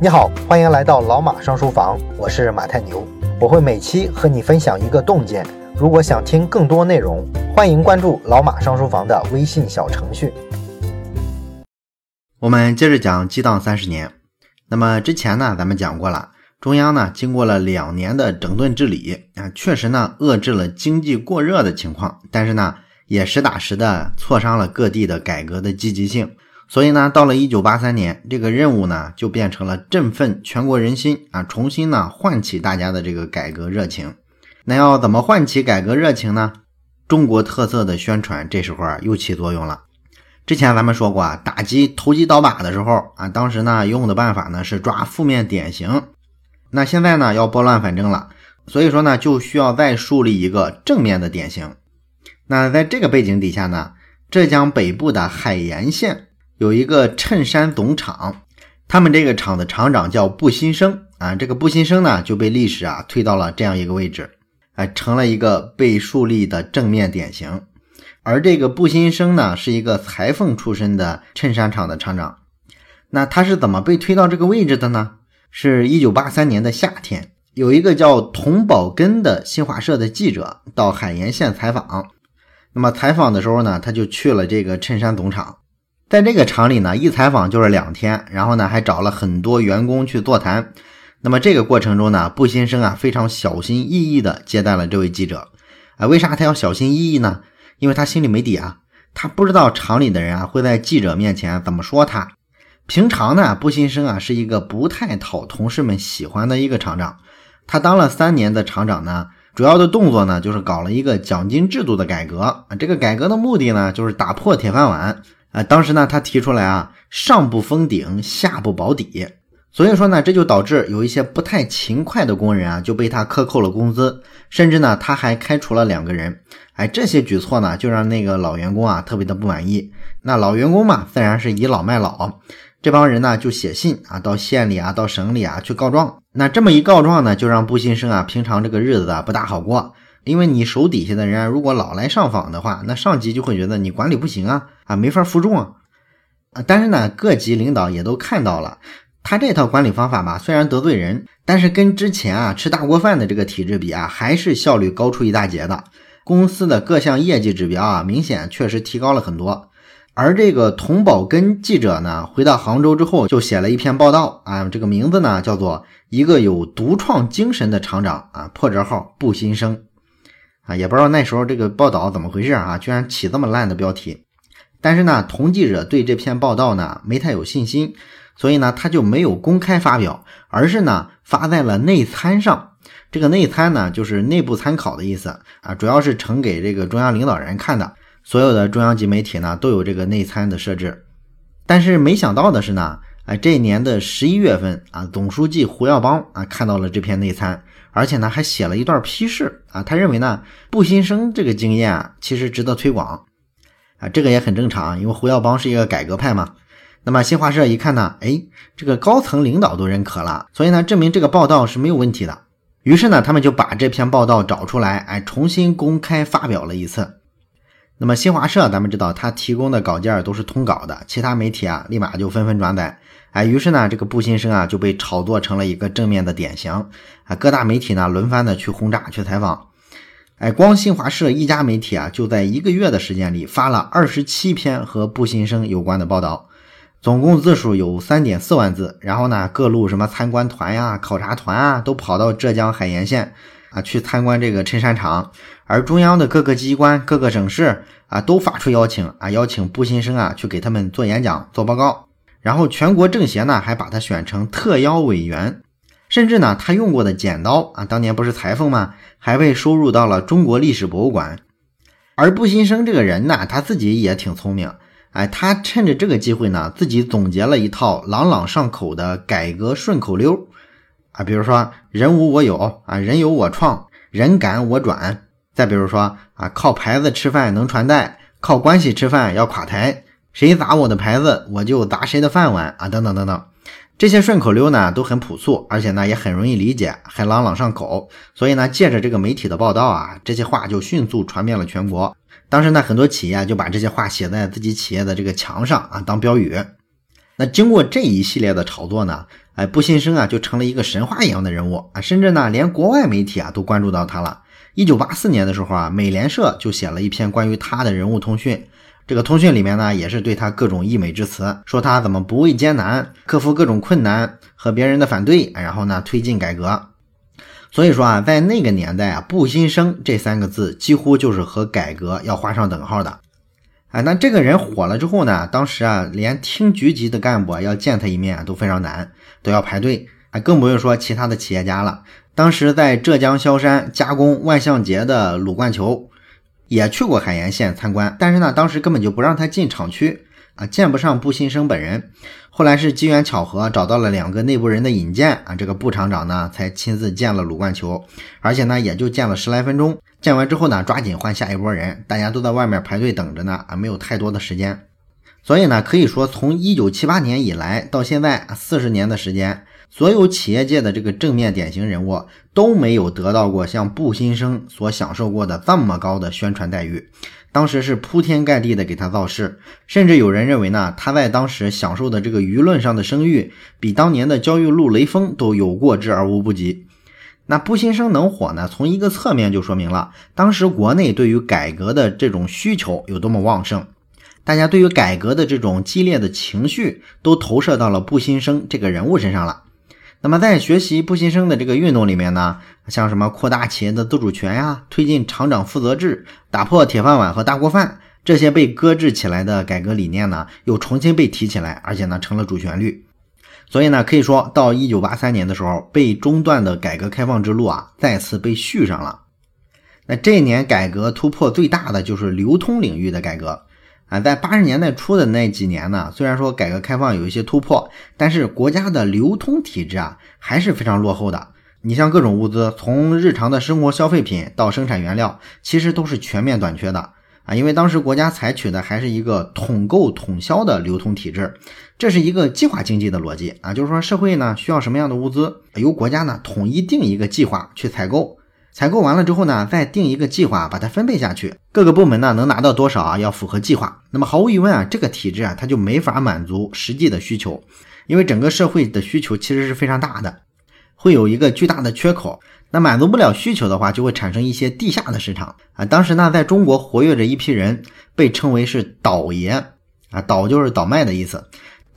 你好，欢迎来到老马上书房，我是马太牛，我会每期和你分享一个洞见。如果想听更多内容，欢迎关注老马上书房的微信小程序。我们接着讲激荡三十年。那么之前呢，咱们讲过了，中央呢经过了两年的整顿治理啊，确实呢遏制了经济过热的情况，但是呢也实打实的挫伤了各地的改革的积极性。所以呢，到了一九八三年，这个任务呢就变成了振奋全国人心啊，重新呢唤起大家的这个改革热情。那要怎么唤起改革热情呢？中国特色的宣传这时候啊又起作用了。之前咱们说过啊，打击投机倒把的时候啊，当时呢用的办法呢是抓负面典型。那现在呢要拨乱反正了，所以说呢就需要再树立一个正面的典型。那在这个背景底下呢，浙江北部的海盐县。有一个衬衫总厂，他们这个厂的厂长叫布新生啊，这个布新生呢就被历史啊推到了这样一个位置，哎，成了一个被树立的正面典型。而这个布新生呢是一个裁缝出身的衬衫厂的厂长，那他是怎么被推到这个位置的呢？是一九八三年的夏天，有一个叫童宝根的新华社的记者到海盐县采访，那么采访的时候呢，他就去了这个衬衫总厂。在这个厂里呢，一采访就是两天，然后呢还找了很多员工去座谈。那么这个过程中呢，布先生啊非常小心翼翼地接待了这位记者。啊，为啥他要小心翼翼呢？因为他心里没底啊，他不知道厂里的人啊会在记者面前怎么说他。平常呢，布新生啊是一个不太讨同事们喜欢的一个厂长。他当了三年的厂长呢，主要的动作呢就是搞了一个奖金制度的改革。啊，这个改革的目的呢就是打破铁饭碗。啊，当时呢，他提出来啊，上不封顶，下不保底，所以说呢，这就导致有一些不太勤快的工人啊，就被他克扣了工资，甚至呢，他还开除了两个人。哎，这些举措呢，就让那个老员工啊，特别的不满意。那老员工嘛，自然是倚老卖老，这帮人呢，就写信啊，到县里啊，到省里啊去告状。那这么一告状呢，就让步新生啊，平常这个日子啊，不大好过。因为你手底下的人如果老来上访的话，那上级就会觉得你管理不行啊啊，没法服众啊啊！但是呢，各级领导也都看到了，他这套管理方法吧，虽然得罪人，但是跟之前啊吃大锅饭的这个体制比啊，还是效率高出一大截的。公司的各项业绩指标啊，明显确实提高了很多。而这个童宝根记者呢，回到杭州之后，就写了一篇报道啊，这个名字呢叫做《一个有独创精神的厂长》啊，破折号不新生。啊，也不知道那时候这个报道怎么回事啊，居然起这么烂的标题。但是呢，童记者对这篇报道呢没太有信心，所以呢他就没有公开发表，而是呢发在了内参上。这个内参呢就是内部参考的意思啊，主要是呈给这个中央领导人看的。所有的中央级媒体呢都有这个内参的设置。但是没想到的是呢，哎，这一年的十一月份啊，总书记胡耀邦啊看到了这篇内参。而且呢，还写了一段批示啊，他认为呢，布新生这个经验啊，其实值得推广啊，这个也很正常，因为胡耀邦是一个改革派嘛。那么新华社一看呢，哎，这个高层领导都认可了，所以呢，证明这个报道是没有问题的。于是呢，他们就把这篇报道找出来，哎，重新公开发表了一次。那么新华社，咱们知道他提供的稿件都是通稿的，其他媒体啊，立马就纷纷转载。哎，于是呢，这个布新生啊就被炒作成了一个正面的典型啊，各大媒体呢轮番的去轰炸、去采访。哎，光新华社一家媒体啊，就在一个月的时间里发了二十七篇和布新生有关的报道，总共字数有三点四万字。然后呢，各路什么参观团呀、考察团啊，都跑到浙江海盐县啊去参观这个衬衫厂，而中央的各个机关、各个省市啊都发出邀请啊，邀请布新生啊去给他们做演讲、做报告。然后全国政协呢还把他选成特邀委员，甚至呢他用过的剪刀啊，当年不是裁缝吗？还被收入到了中国历史博物馆。而布新生这个人呢，他自己也挺聪明，哎，他趁着这个机会呢，自己总结了一套朗朗上口的改革顺口溜啊，比如说人无我有啊，人有我创，人敢我转。再比如说啊，靠牌子吃饭能传代，靠关系吃饭要垮台。谁砸我的牌子，我就砸谁的饭碗啊！等等等等，这些顺口溜呢都很朴素，而且呢也很容易理解，还朗朗上口。所以呢，借着这个媒体的报道啊，这些话就迅速传遍了全国。当时呢，很多企业就把这些话写在自己企业的这个墙上啊，当标语。那经过这一系列的炒作呢，哎，不新生啊就成了一个神话一样的人物啊，甚至呢连国外媒体啊都关注到他了。一九八四年的时候啊，美联社就写了一篇关于他的人物通讯。这个通讯里面呢，也是对他各种溢美之词，说他怎么不畏艰难，克服各种困难和别人的反对，然后呢推进改革。所以说啊，在那个年代啊，不新生这三个字几乎就是和改革要画上等号的。哎，那这个人火了之后呢，当时啊，连厅局级的干部要见他一面都非常难，都要排队，哎，更不用说其他的企业家了。当时在浙江萧山加工万象节的鲁冠球。也去过海盐县参观，但是呢，当时根本就不让他进厂区啊，见不上布新生本人。后来是机缘巧合，找到了两个内部人的引荐啊，这个布厂长呢才亲自见了鲁冠球，而且呢也就见了十来分钟。见完之后呢，抓紧换下一波人，大家都在外面排队等着呢啊，没有太多的时间。所以呢，可以说从一九七八年以来到现在四十年的时间。所有企业界的这个正面典型人物都没有得到过像布新生所享受过的这么高的宣传待遇，当时是铺天盖地的给他造势，甚至有人认为呢，他在当时享受的这个舆论上的声誉，比当年的焦裕禄、雷锋都有过之而无不及。那布新生能火呢？从一个侧面就说明了当时国内对于改革的这种需求有多么旺盛，大家对于改革的这种激烈的情绪都投射到了布新生这个人物身上了。那么在学习不新生的这个运动里面呢，像什么扩大企业的自主权呀，推进厂长负责制，打破铁饭碗和大锅饭这些被搁置起来的改革理念呢，又重新被提起来，而且呢成了主旋律。所以呢，可以说到一九八三年的时候，被中断的改革开放之路啊，再次被续上了。那这一年改革突破最大的就是流通领域的改革。啊，在八十年代初的那几年呢，虽然说改革开放有一些突破，但是国家的流通体制啊还是非常落后的。你像各种物资，从日常的生活消费品到生产原料，其实都是全面短缺的啊。因为当时国家采取的还是一个统购统销的流通体制，这是一个计划经济的逻辑啊，就是说社会呢需要什么样的物资，由国家呢统一定一个计划去采购。采购完了之后呢，再定一个计划，把它分配下去。各个部门呢能拿到多少啊？要符合计划。那么毫无疑问啊，这个体制啊，它就没法满足实际的需求，因为整个社会的需求其实是非常大的，会有一个巨大的缺口。那满足不了需求的话，就会产生一些地下的市场啊。当时呢，在中国活跃着一批人，被称为是倒爷啊，倒就是倒卖的意思。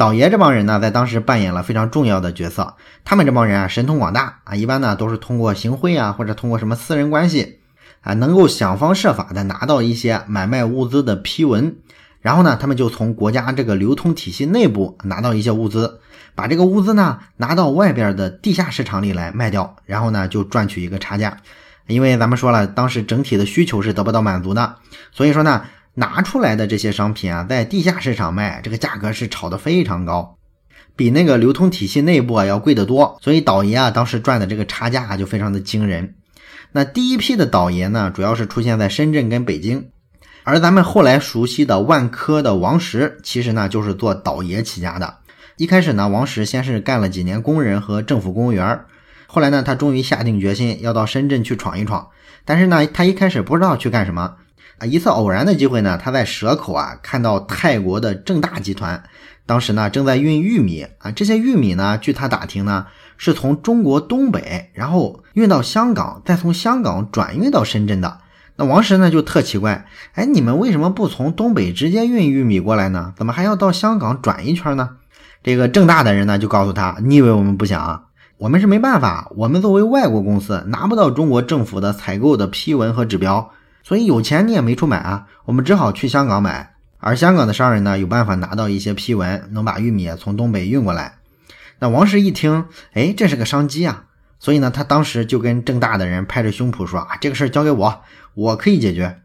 倒爷这帮人呢，在当时扮演了非常重要的角色。他们这帮人啊，神通广大啊，一般呢都是通过行贿啊，或者通过什么私人关系啊，能够想方设法的拿到一些买卖物资的批文，然后呢，他们就从国家这个流通体系内部拿到一些物资，把这个物资呢拿到外边的地下市场里来卖掉，然后呢就赚取一个差价。因为咱们说了，当时整体的需求是得不到满足的，所以说呢。拿出来的这些商品啊，在地下市场卖，这个价格是炒得非常高，比那个流通体系内部啊要贵得多。所以倒爷啊，当时赚的这个差价就非常的惊人。那第一批的倒爷呢，主要是出现在深圳跟北京，而咱们后来熟悉的万科的王石，其实呢就是做倒爷起家的。一开始呢，王石先是干了几年工人和政府公务员，后来呢，他终于下定决心要到深圳去闯一闯。但是呢，他一开始不知道去干什么。啊，一次偶然的机会呢，他在蛇口啊看到泰国的正大集团，当时呢正在运玉米啊，这些玉米呢，据他打听呢，是从中国东北，然后运到香港，再从香港转运到深圳的。那王石呢就特奇怪，哎，你们为什么不从东北直接运玉米过来呢？怎么还要到香港转一圈呢？这个正大的人呢就告诉他，你以为我们不想啊？我们是没办法，我们作为外国公司，拿不到中国政府的采购的批文和指标。所以有钱你也没处买啊，我们只好去香港买。而香港的商人呢，有办法拿到一些批文，能把玉米从东北运过来。那王石一听，哎，这是个商机啊！所以呢，他当时就跟正大的人拍着胸脯说啊，这个事儿交给我，我可以解决。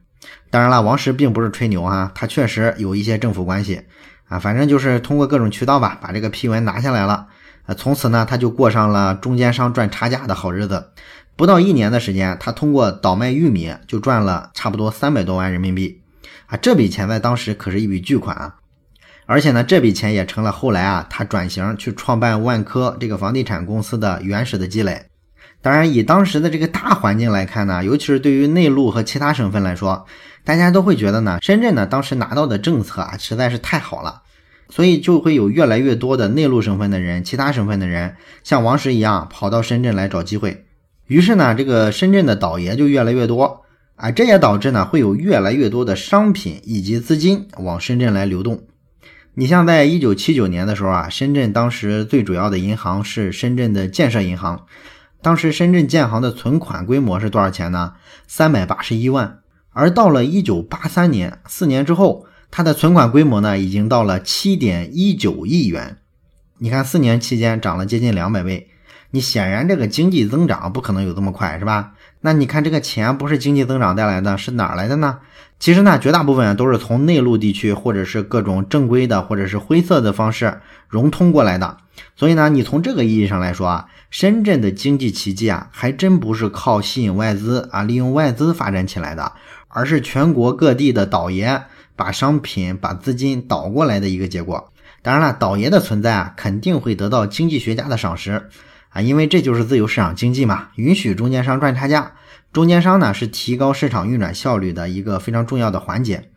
当然了，王石并不是吹牛哈，他确实有一些政府关系啊，反正就是通过各种渠道吧，把这个批文拿下来了。呃，从此呢，他就过上了中间商赚差价的好日子。不到一年的时间，他通过倒卖玉米就赚了差不多三百多万人民币，啊，这笔钱在当时可是一笔巨款啊！而且呢，这笔钱也成了后来啊他转型去创办万科这个房地产公司的原始的积累。当然，以当时的这个大环境来看呢，尤其是对于内陆和其他省份来说，大家都会觉得呢，深圳呢当时拿到的政策啊实在是太好了，所以就会有越来越多的内陆省份的人、其他省份的人，像王石一样跑到深圳来找机会。于是呢，这个深圳的倒爷就越来越多啊，这也导致呢会有越来越多的商品以及资金往深圳来流动。你像在一九七九年的时候啊，深圳当时最主要的银行是深圳的建设银行，当时深圳建行的存款规模是多少钱呢？三百八十一万。而到了一九八三年，四年之后。它的存款规模呢，已经到了七点一九亿元。你看，四年期间涨了接近两百倍。你显然这个经济增长不可能有这么快，是吧？那你看这个钱不是经济增长带来的，是哪来的呢？其实呢，绝大部分都是从内陆地区或者是各种正规的或者是灰色的方式融通过来的。所以呢，你从这个意义上来说啊，深圳的经济奇迹啊，还真不是靠吸引外资啊，利用外资发展起来的，而是全国各地的倒爷。把商品、把资金倒过来的一个结果。当然了，倒爷的存在啊，肯定会得到经济学家的赏识啊，因为这就是自由市场经济嘛，允许中间商赚差价。中间商呢，是提高市场运转效率的一个非常重要的环节。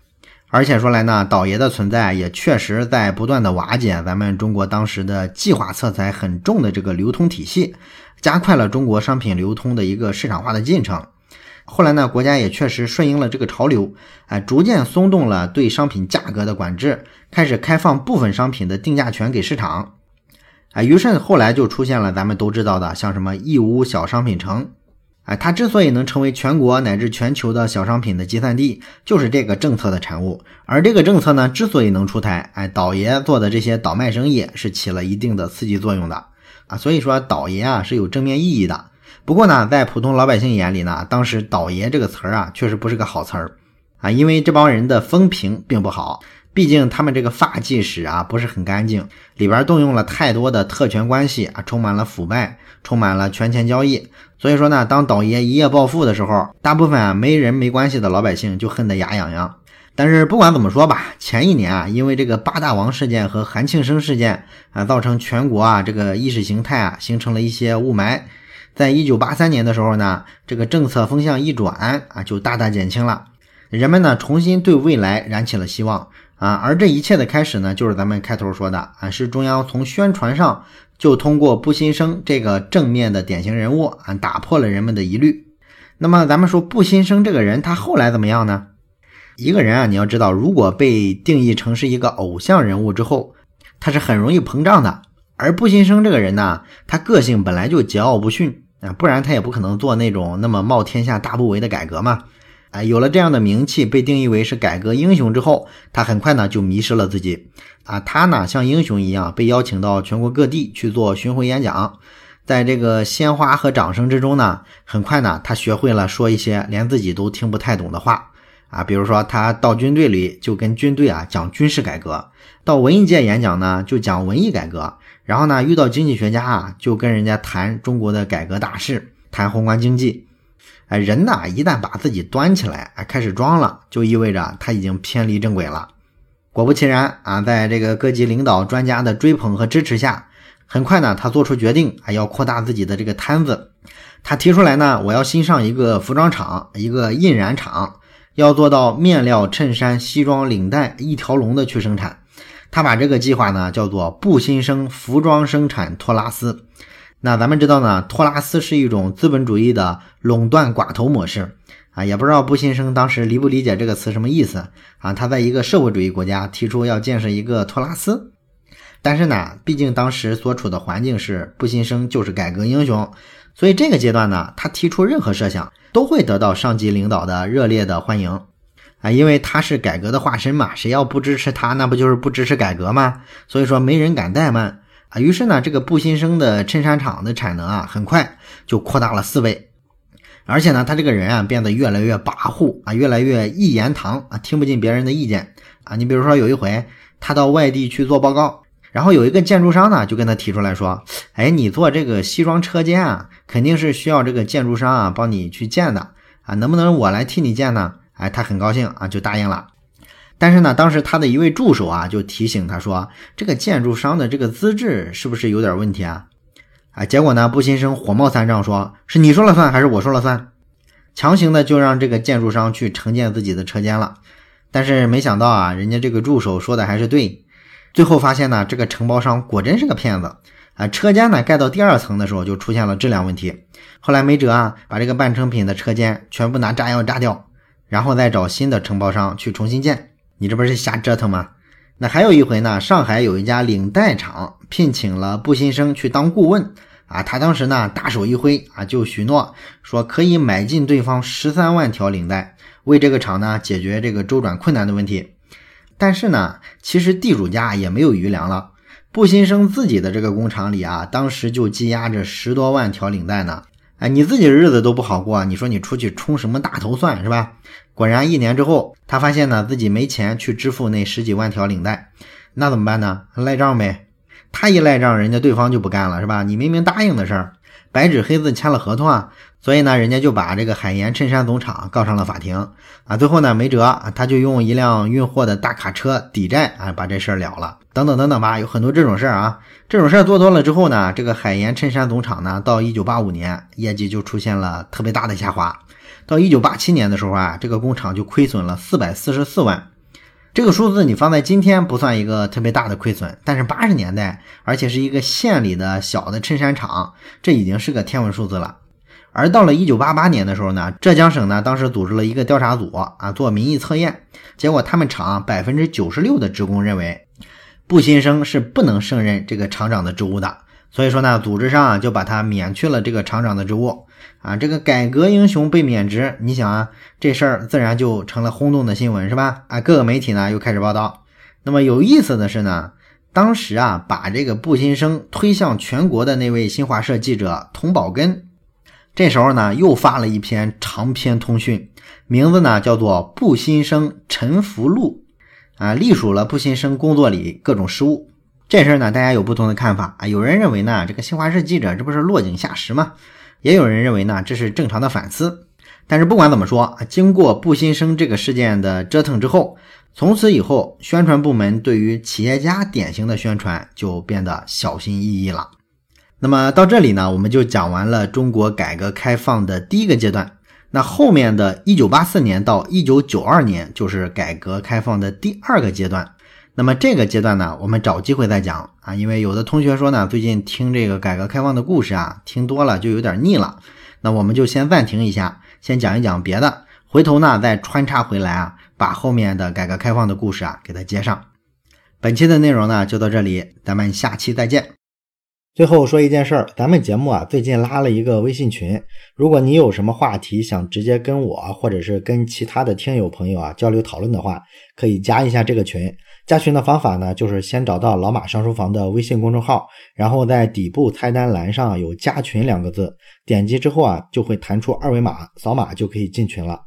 而且说来呢，倒爷的存在也确实在不断的瓦解咱们中国当时的计划色彩很重的这个流通体系，加快了中国商品流通的一个市场化的进程。后来呢，国家也确实顺应了这个潮流，哎，逐渐松动了对商品价格的管制，开始开放部分商品的定价权给市场，哎，于是后来就出现了咱们都知道的，像什么义乌小商品城，哎，它之所以能成为全国乃至全球的小商品的集散地，就是这个政策的产物。而这个政策呢，之所以能出台，哎，倒爷做的这些倒卖生意是起了一定的刺激作用的，啊，所以说倒爷啊是有正面意义的。不过呢，在普通老百姓眼里呢，当时“倒爷”这个词儿啊，确实不是个好词儿啊，因为这帮人的风评并不好，毕竟他们这个发迹史啊不是很干净，里边动用了太多的特权关系啊，充满了腐败，充满了权钱交易。所以说呢，当倒爷一夜暴富的时候，大部分啊没人没关系的老百姓就恨得牙痒痒。但是不管怎么说吧，前一年啊，因为这个八大王事件和韩庆生事件啊，造成全国啊这个意识形态啊形成了一些雾霾。在一九八三年的时候呢，这个政策风向一转啊，就大大减轻了，人们呢重新对未来燃起了希望啊。而这一切的开始呢，就是咱们开头说的啊，是中央从宣传上就通过布新生这个正面的典型人物啊，打破了人们的疑虑。那么咱们说布新生这个人，他后来怎么样呢？一个人啊，你要知道，如果被定义成是一个偶像人物之后，他是很容易膨胀的。而布新生这个人呢，他个性本来就桀骜不驯。啊，不然他也不可能做那种那么冒天下大不韪的改革嘛。哎，有了这样的名气，被定义为是改革英雄之后，他很快呢就迷失了自己。啊，他呢像英雄一样被邀请到全国各地去做巡回演讲，在这个鲜花和掌声之中呢，很快呢他学会了说一些连自己都听不太懂的话。啊，比如说他到军队里就跟军队啊讲军事改革，到文艺界演讲呢就讲文艺改革。然后呢，遇到经济学家啊，就跟人家谈中国的改革大事，谈宏观经济。哎，人呢一旦把自己端起来，哎，开始装了，就意味着他已经偏离正轨了。果不其然啊，在这个各级领导专家的追捧和支持下，很快呢，他做出决定，啊，要扩大自己的这个摊子。他提出来呢，我要新上一个服装厂，一个印染厂，要做到面料、衬衫、西装、领带一条龙的去生产。他把这个计划呢叫做布新生服装生产托拉斯。那咱们知道呢，托拉斯是一种资本主义的垄断寡头模式啊。也不知道布新生当时理不理解这个词什么意思啊？他在一个社会主义国家提出要建设一个托拉斯，但是呢，毕竟当时所处的环境是布新生就是改革英雄，所以这个阶段呢，他提出任何设想都会得到上级领导的热烈的欢迎。啊，因为他是改革的化身嘛，谁要不支持他，那不就是不支持改革吗？所以说没人敢怠慢啊。于是呢，这个布新生的衬衫厂的产能啊，很快就扩大了四倍，而且呢，他这个人啊，变得越来越跋扈啊，越来越一言堂啊，听不进别人的意见啊。你比如说有一回，他到外地去做报告，然后有一个建筑商呢，就跟他提出来说，哎，你做这个西装车间啊，肯定是需要这个建筑商啊帮你去建的啊，能不能我来替你建呢？哎，他很高兴啊，就答应了。但是呢，当时他的一位助手啊，就提醒他说：“这个建筑商的这个资质是不是有点问题啊？”啊，结果呢，布新生火冒三丈，说是你说了算还是我说了算？强行的就让这个建筑商去承建自己的车间了。但是没想到啊，人家这个助手说的还是对。最后发现呢，这个承包商果真是个骗子啊！车间呢盖到第二层的时候就出现了质量问题，后来没辙啊，把这个半成品的车间全部拿炸药炸掉，然后再找新的承包商去重新建。你这不是瞎折腾吗？那还有一回呢，上海有一家领带厂聘请了布新生去当顾问啊，他当时呢大手一挥啊，就许诺说可以买进对方十三万条领带，为这个厂呢解决这个周转困难的问题。但是呢，其实地主家也没有余粮了，布新生自己的这个工厂里啊，当时就积压着十多万条领带呢。哎，你自己的日子都不好过，你说你出去冲什么大头算是吧？果然一年之后，他发现呢自己没钱去支付那十几万条领带，那怎么办呢？赖账呗。他一赖账，人家对方就不干了，是吧？你明明答应的事儿，白纸黑字签了合同啊。所以呢，人家就把这个海盐衬衫总厂告上了法庭啊。最后呢，没辙，他就用一辆运货的大卡车抵债啊，把这事儿了了。等等等等吧，有很多这种事儿啊。这种事儿做多了之后呢，这个海盐衬衫总厂呢，到一九八五年业绩就出现了特别大的下滑。到一九八七年的时候啊，这个工厂就亏损了四百四十四万。这个数字你放在今天不算一个特别大的亏损，但是八十年代，而且是一个县里的小的衬衫厂，这已经是个天文数字了。而到了一九八八年的时候呢，浙江省呢当时组织了一个调查组啊做民意测验，结果他们厂百分之九十六的职工认为布新生是不能胜任这个厂长的职务的，所以说呢，组织上啊就把他免去了这个厂长的职务啊。这个改革英雄被免职，你想啊，这事儿自然就成了轰动的新闻是吧？啊，各个媒体呢又开始报道。那么有意思的是呢，当时啊把这个布新生推向全国的那位新华社记者童宝根。这时候呢，又发了一篇长篇通讯，名字呢叫做《布新生沉浮录》，啊，隶属了布新生工作里各种失误。这事儿呢，大家有不同的看法啊。有人认为呢，这个新华社记者这不是落井下石吗？也有人认为呢，这是正常的反思。但是不管怎么说，经过布新生这个事件的折腾之后，从此以后，宣传部门对于企业家典型的宣传就变得小心翼翼了。那么到这里呢，我们就讲完了中国改革开放的第一个阶段。那后面的1984年到1992年就是改革开放的第二个阶段。那么这个阶段呢，我们找机会再讲啊，因为有的同学说呢，最近听这个改革开放的故事啊，听多了就有点腻了。那我们就先暂停一下，先讲一讲别的，回头呢再穿插回来啊，把后面的改革开放的故事啊给它接上。本期的内容呢就到这里，咱们下期再见。最后说一件事儿，咱们节目啊最近拉了一个微信群，如果你有什么话题想直接跟我或者是跟其他的听友朋友啊交流讨论的话，可以加一下这个群。加群的方法呢，就是先找到老马上书房的微信公众号，然后在底部菜单栏上有加群两个字，点击之后啊就会弹出二维码，扫码就可以进群了。